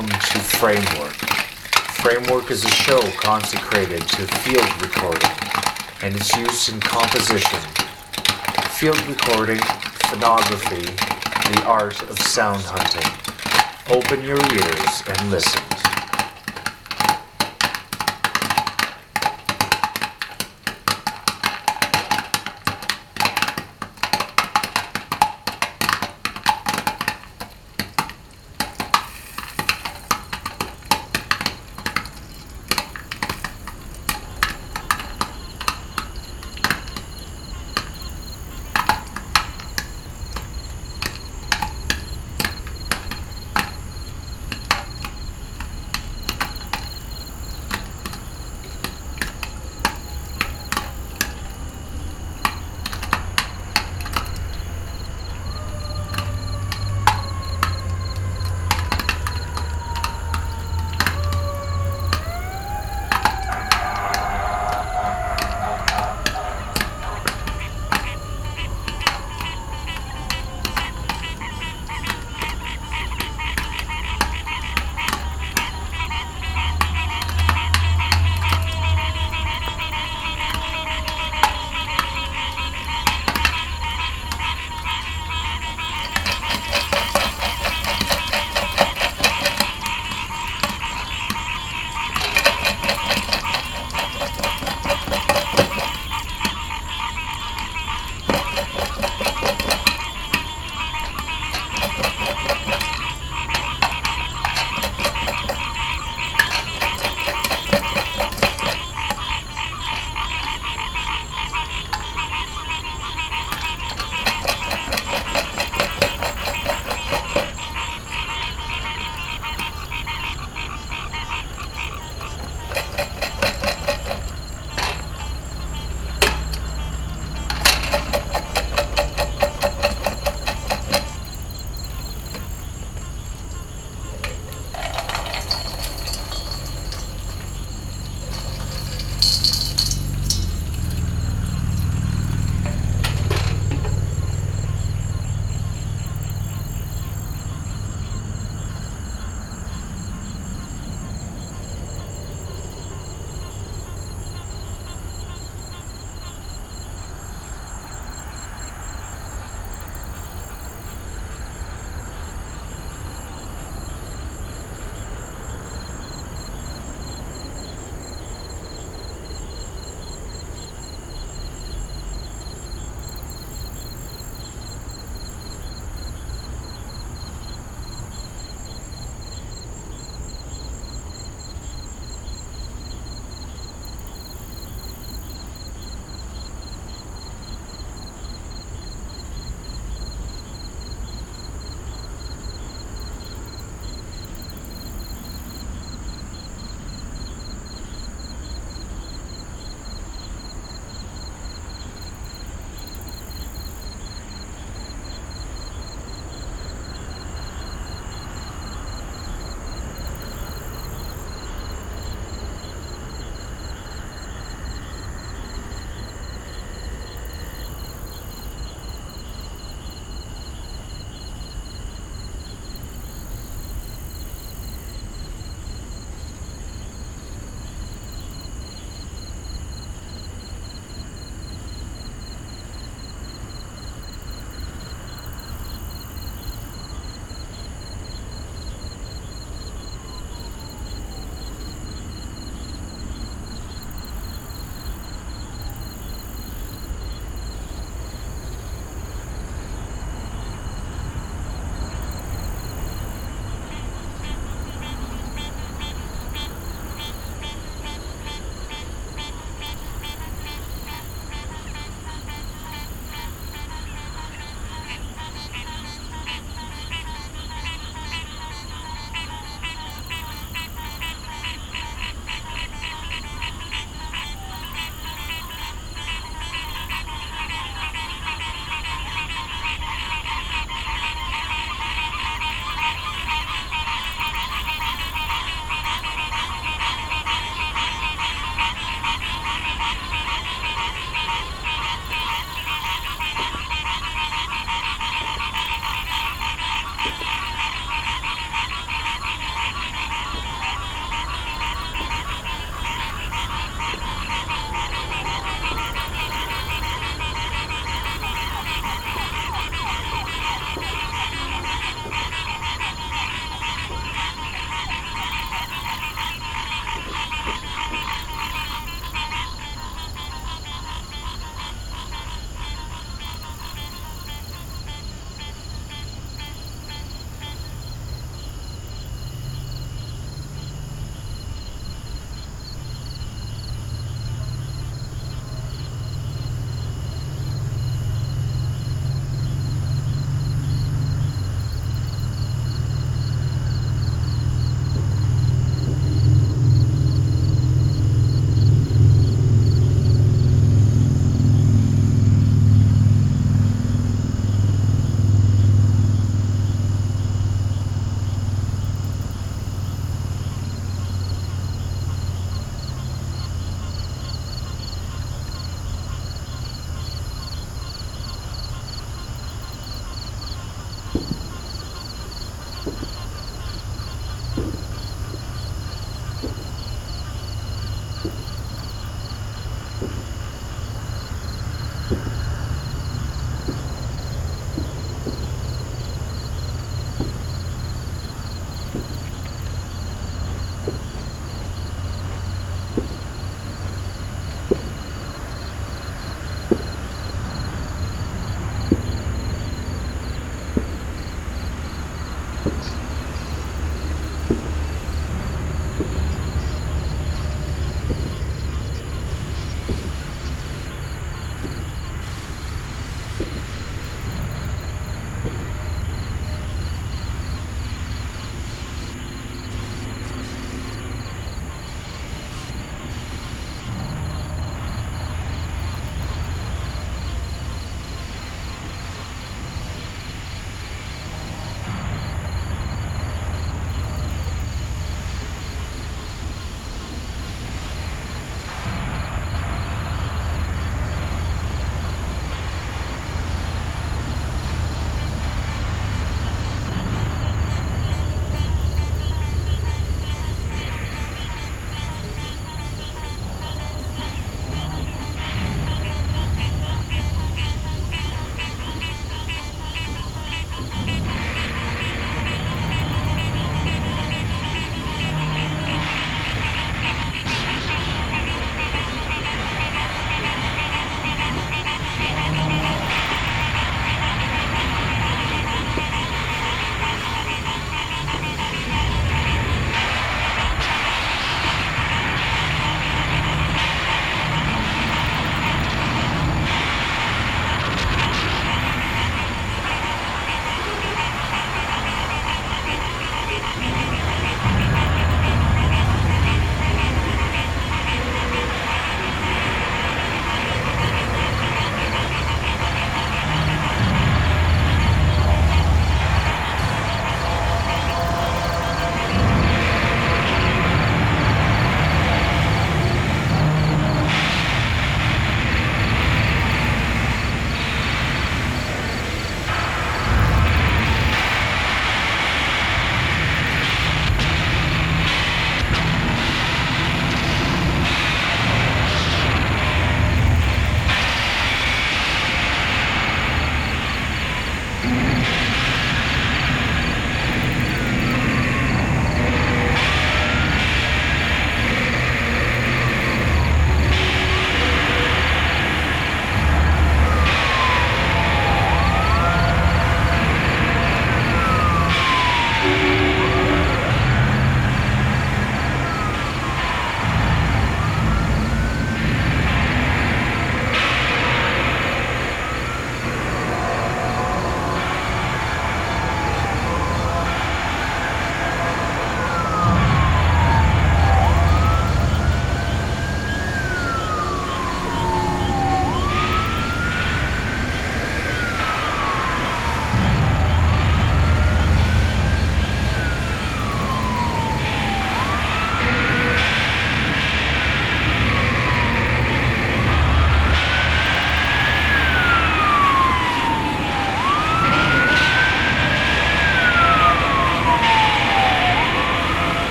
Welcome to Framework. Framework is a show consecrated to field recording and its use in composition, field recording, phonography, the art of sound hunting. Open your ears and listen.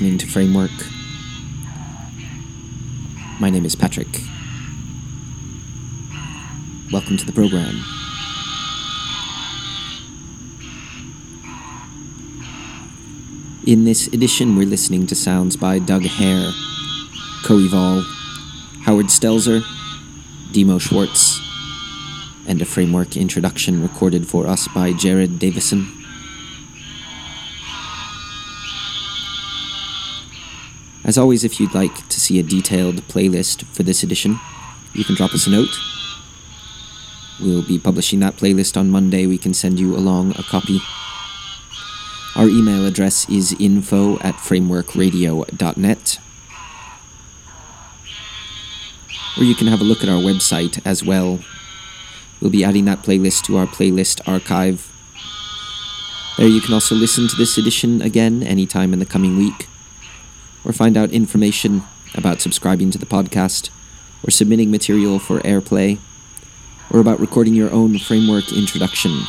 Listening to Framework. My name is Patrick. Welcome to the program. In this edition, we're listening to sounds by Doug Haire, Coeval, Howard Stelzer, Diemo Schwarz, and a framework introduction recorded for us by Jared Davison. As always, if you'd like to see a detailed playlist for this edition, you can drop us a note. We'll be publishing that playlist on Monday. We can send you along a copy. Our email address is info at frameworkradio.net. Or you can have a look at our website as well. We'll be adding that playlist to our playlist archive. There you can also listen to this edition again anytime in the coming week, or find out information about subscribing to the podcast, or submitting material for airplay, or about recording your own framework introduction.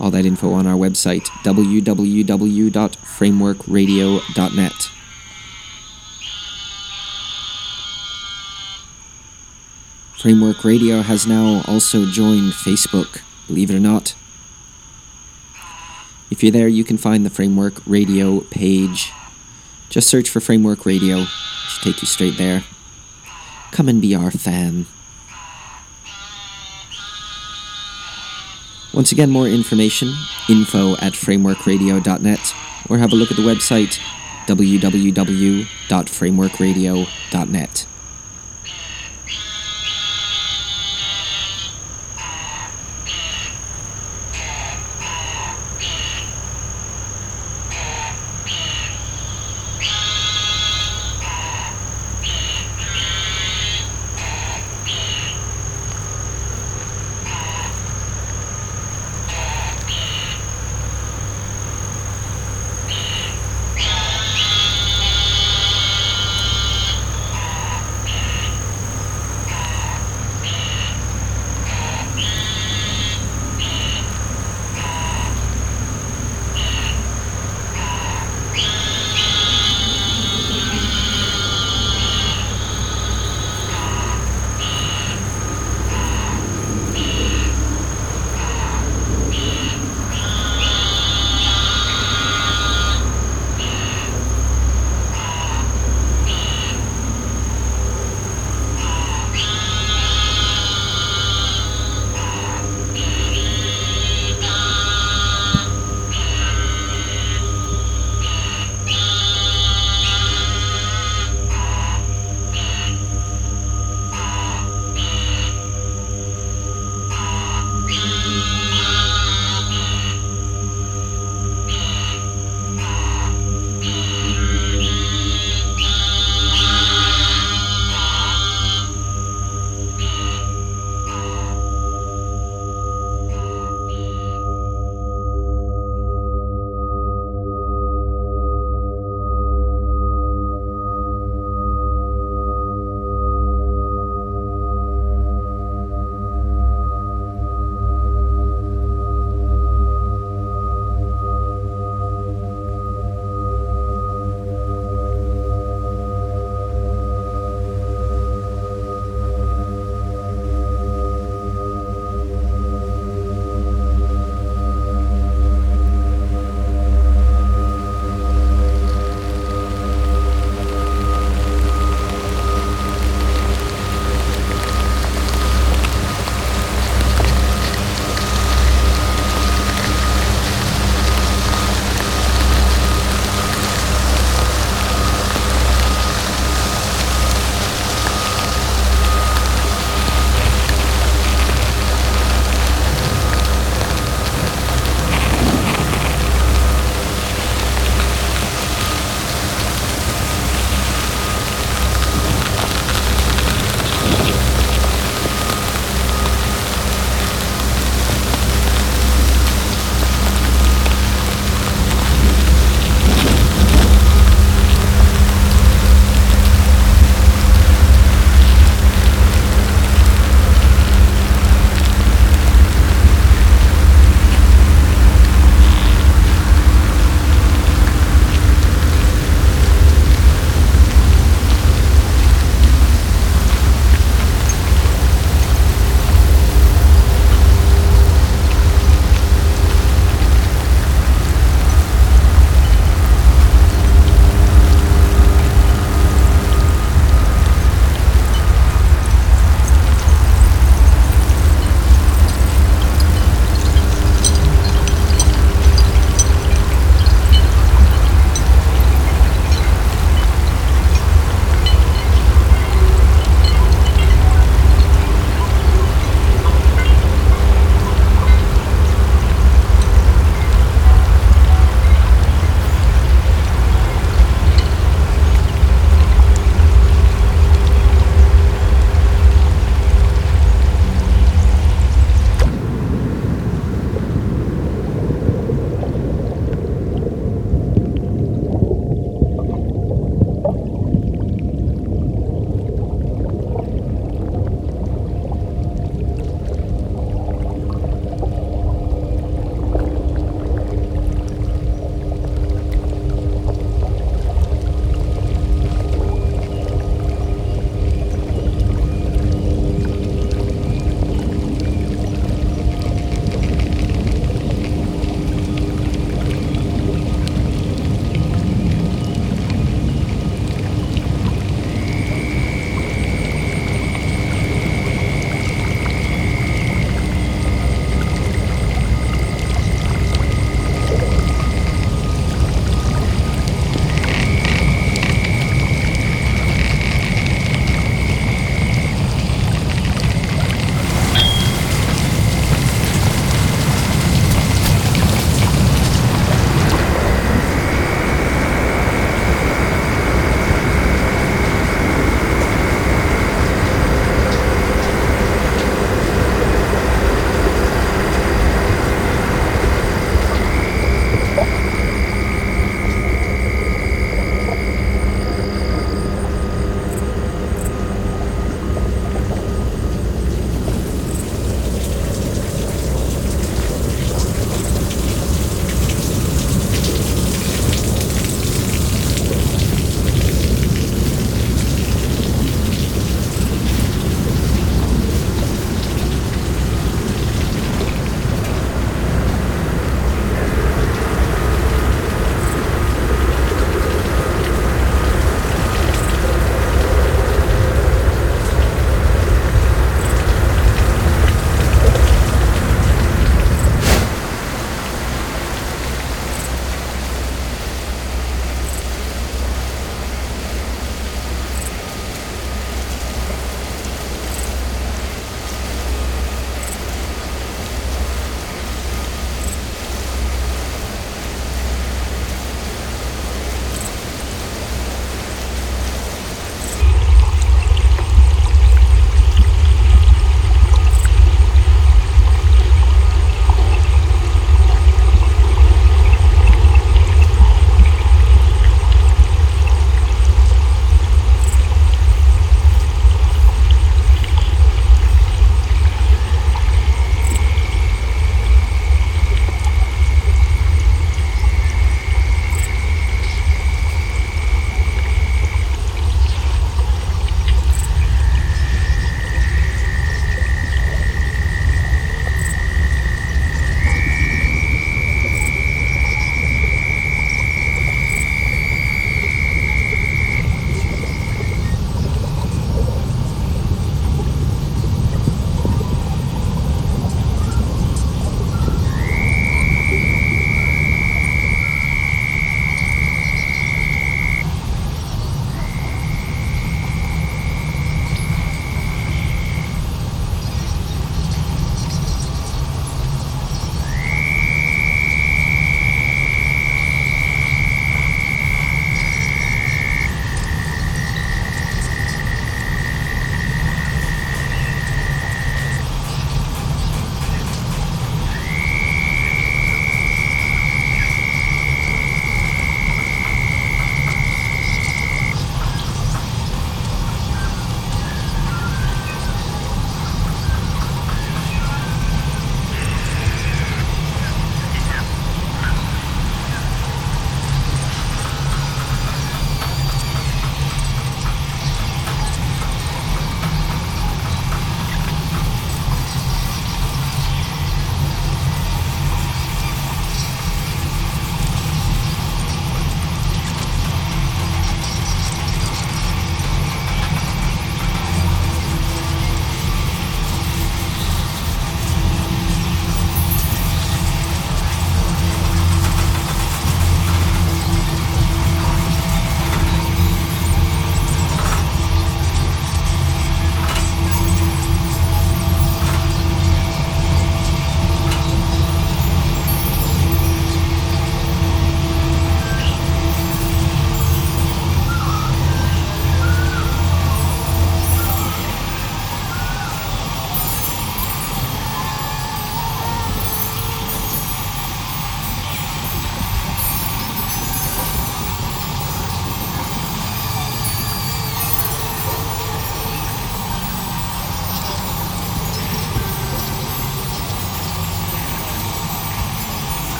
All that info on our website, www.frameworkradio.net. Framework Radio has now also joined Facebook, believe it or not. If you're there, you can find the Framework Radio page. Just search for Framework Radio, it should take you straight there. Come and be our fan. Once again, more information info at frameworkradio.net or have a look at the website www.frameworkradio.net.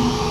Oh.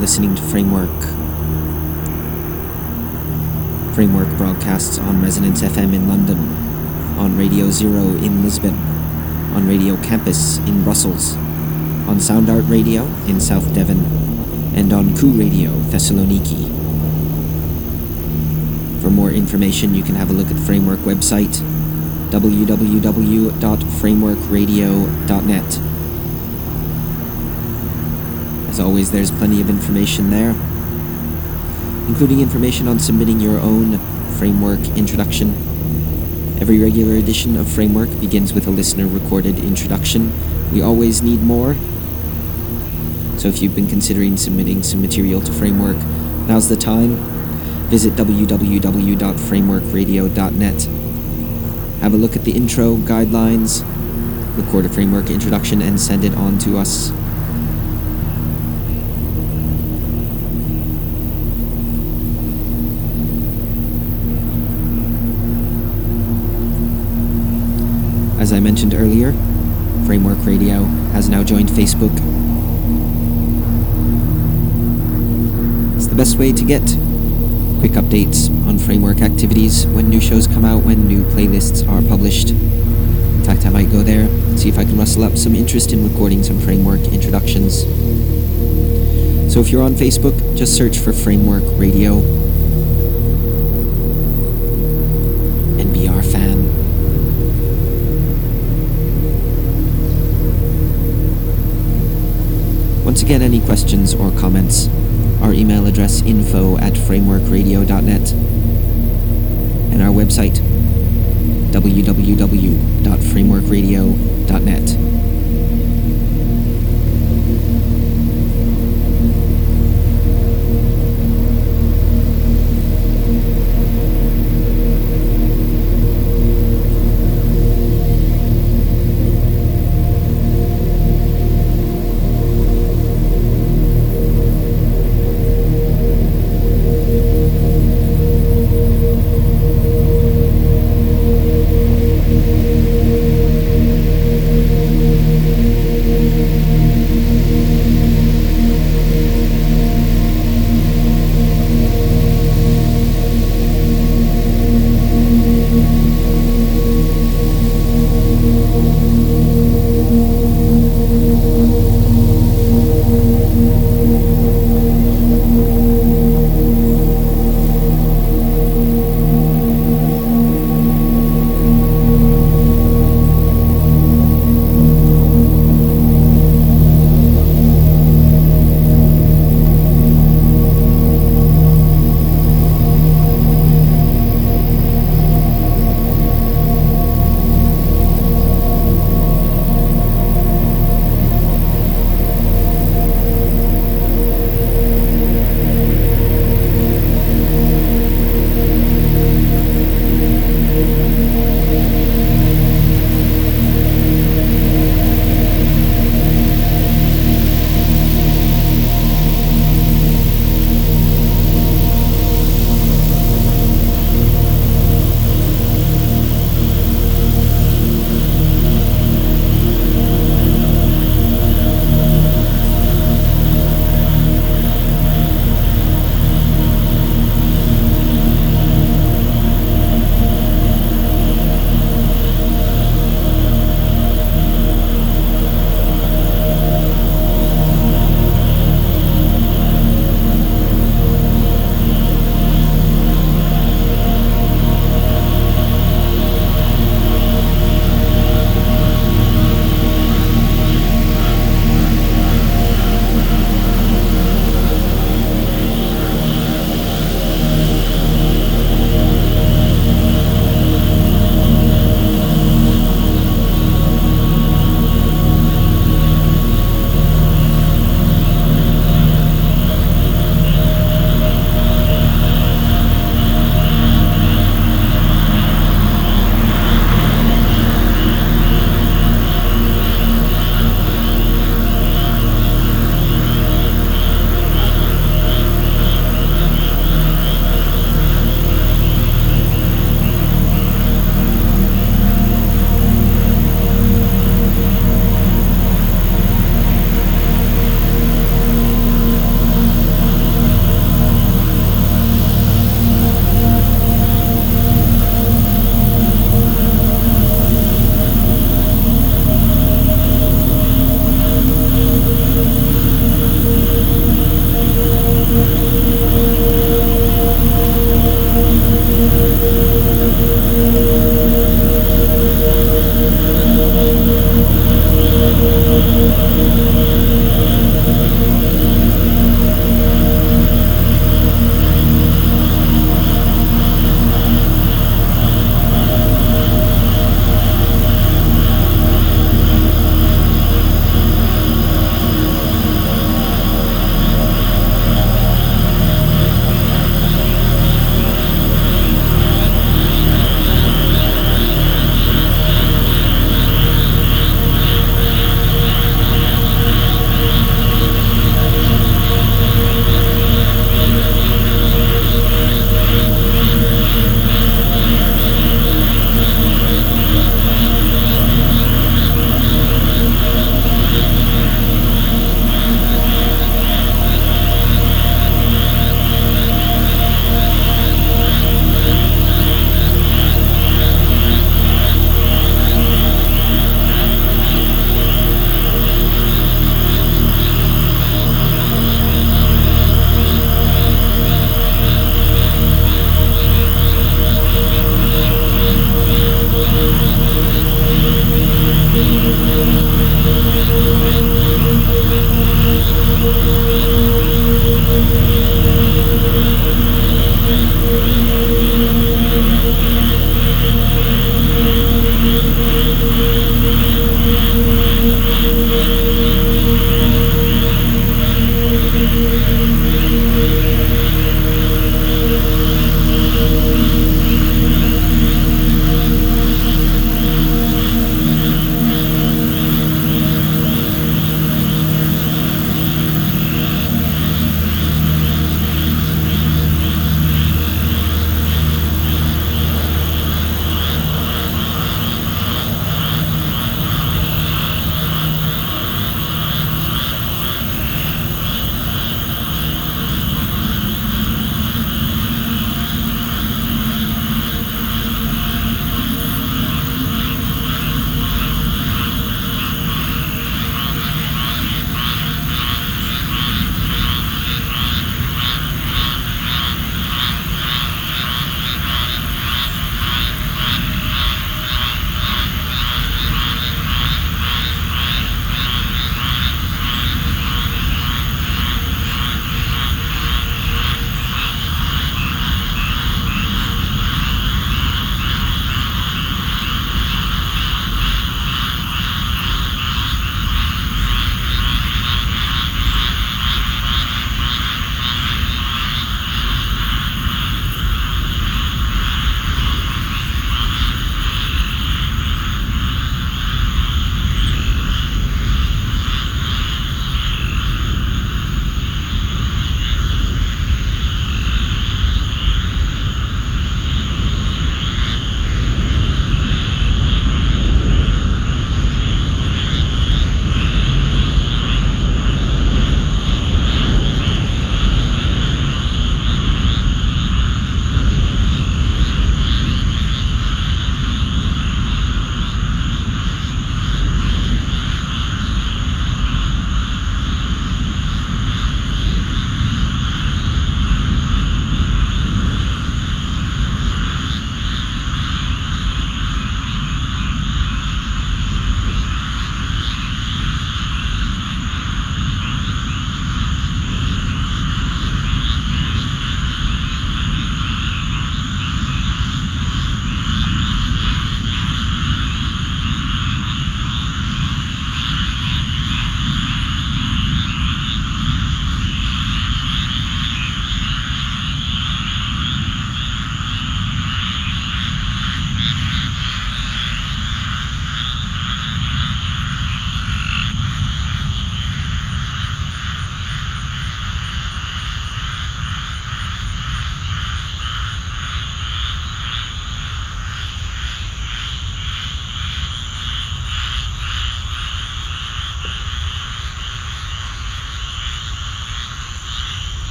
Listening to Framework. Framework broadcasts on Resonance FM in London, on Radio Zero in Lisbon, on Radio Campus in Brussels, on Sound Art Radio in South Devon, and on Coup Radio Thessaloniki. For more information, you can have a look at Framework website www.frameworkradio.net. Always, there's plenty of information there, including information on submitting your own Framework introduction. Every regular edition of Framework begins with a listener recorded introduction. We always need more. So if you've been considering submitting some material to Framework, now's the time. Visit www.frameworkradio.net. Have a look at the intro, guidelines, record a Framework introduction, and send it on to us. As I mentioned earlier, Framework Radio has now joined Facebook. It's the best way to get quick updates on Framework activities when new shows come out, when new playlists are published. In fact, I might go there, see if I can rustle up some interest in recording some Framework introductions. So if you're on Facebook, just search for Framework Radio Once again, any questions or comments, our email address info at frameworkradio.net and our website www.frameworkradio.net.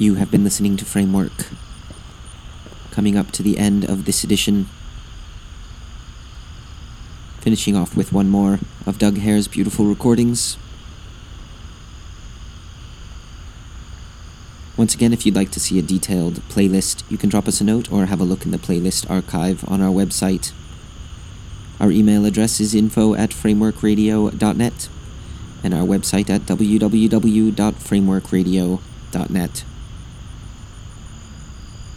You have been listening to Framework. Coming up to the end of this edition. Finishing off with one more of Doug Haire's beautiful recordings. Once again, if you'd like to see a detailed playlist, you can drop us a note or have a look in the playlist archive on our website. Our email address is info at frameworkradio.net and our website at www.frameworkradio.net.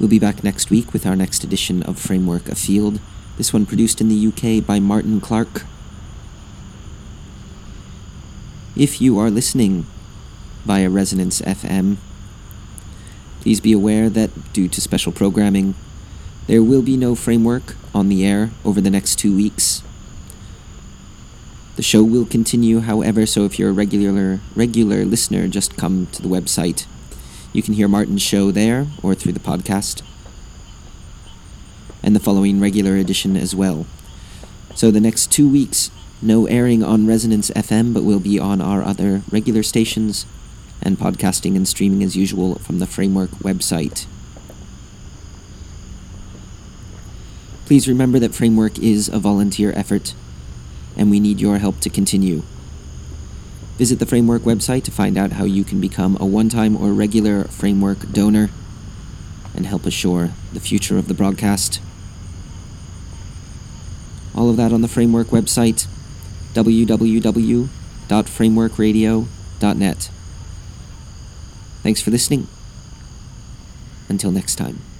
We'll be back next week with our next edition of Framework Afield, this one produced in the UK by Martin Clark. If you are listening via Resonance FM, please be aware that due to special programming, there will be no framework on the air over the next two weeks. The show will continue, however, so if you're a regular regular listener, just come to the website. You can hear Martin's show there or through the podcast. And the following regular edition as well. So the next two weeks, no airing on Resonance FM, but we'll be on our other regular stations and podcasting and streaming as usual from the Framework website. Please remember that Framework is a volunteer effort, and we need your help to continue. Visit the Framework website to find out how you can become a one time or regular Framework donor and help assure the future of the broadcast. All of that on the Framework website, www.frameworkradio.net. Thanks for listening. Until next time.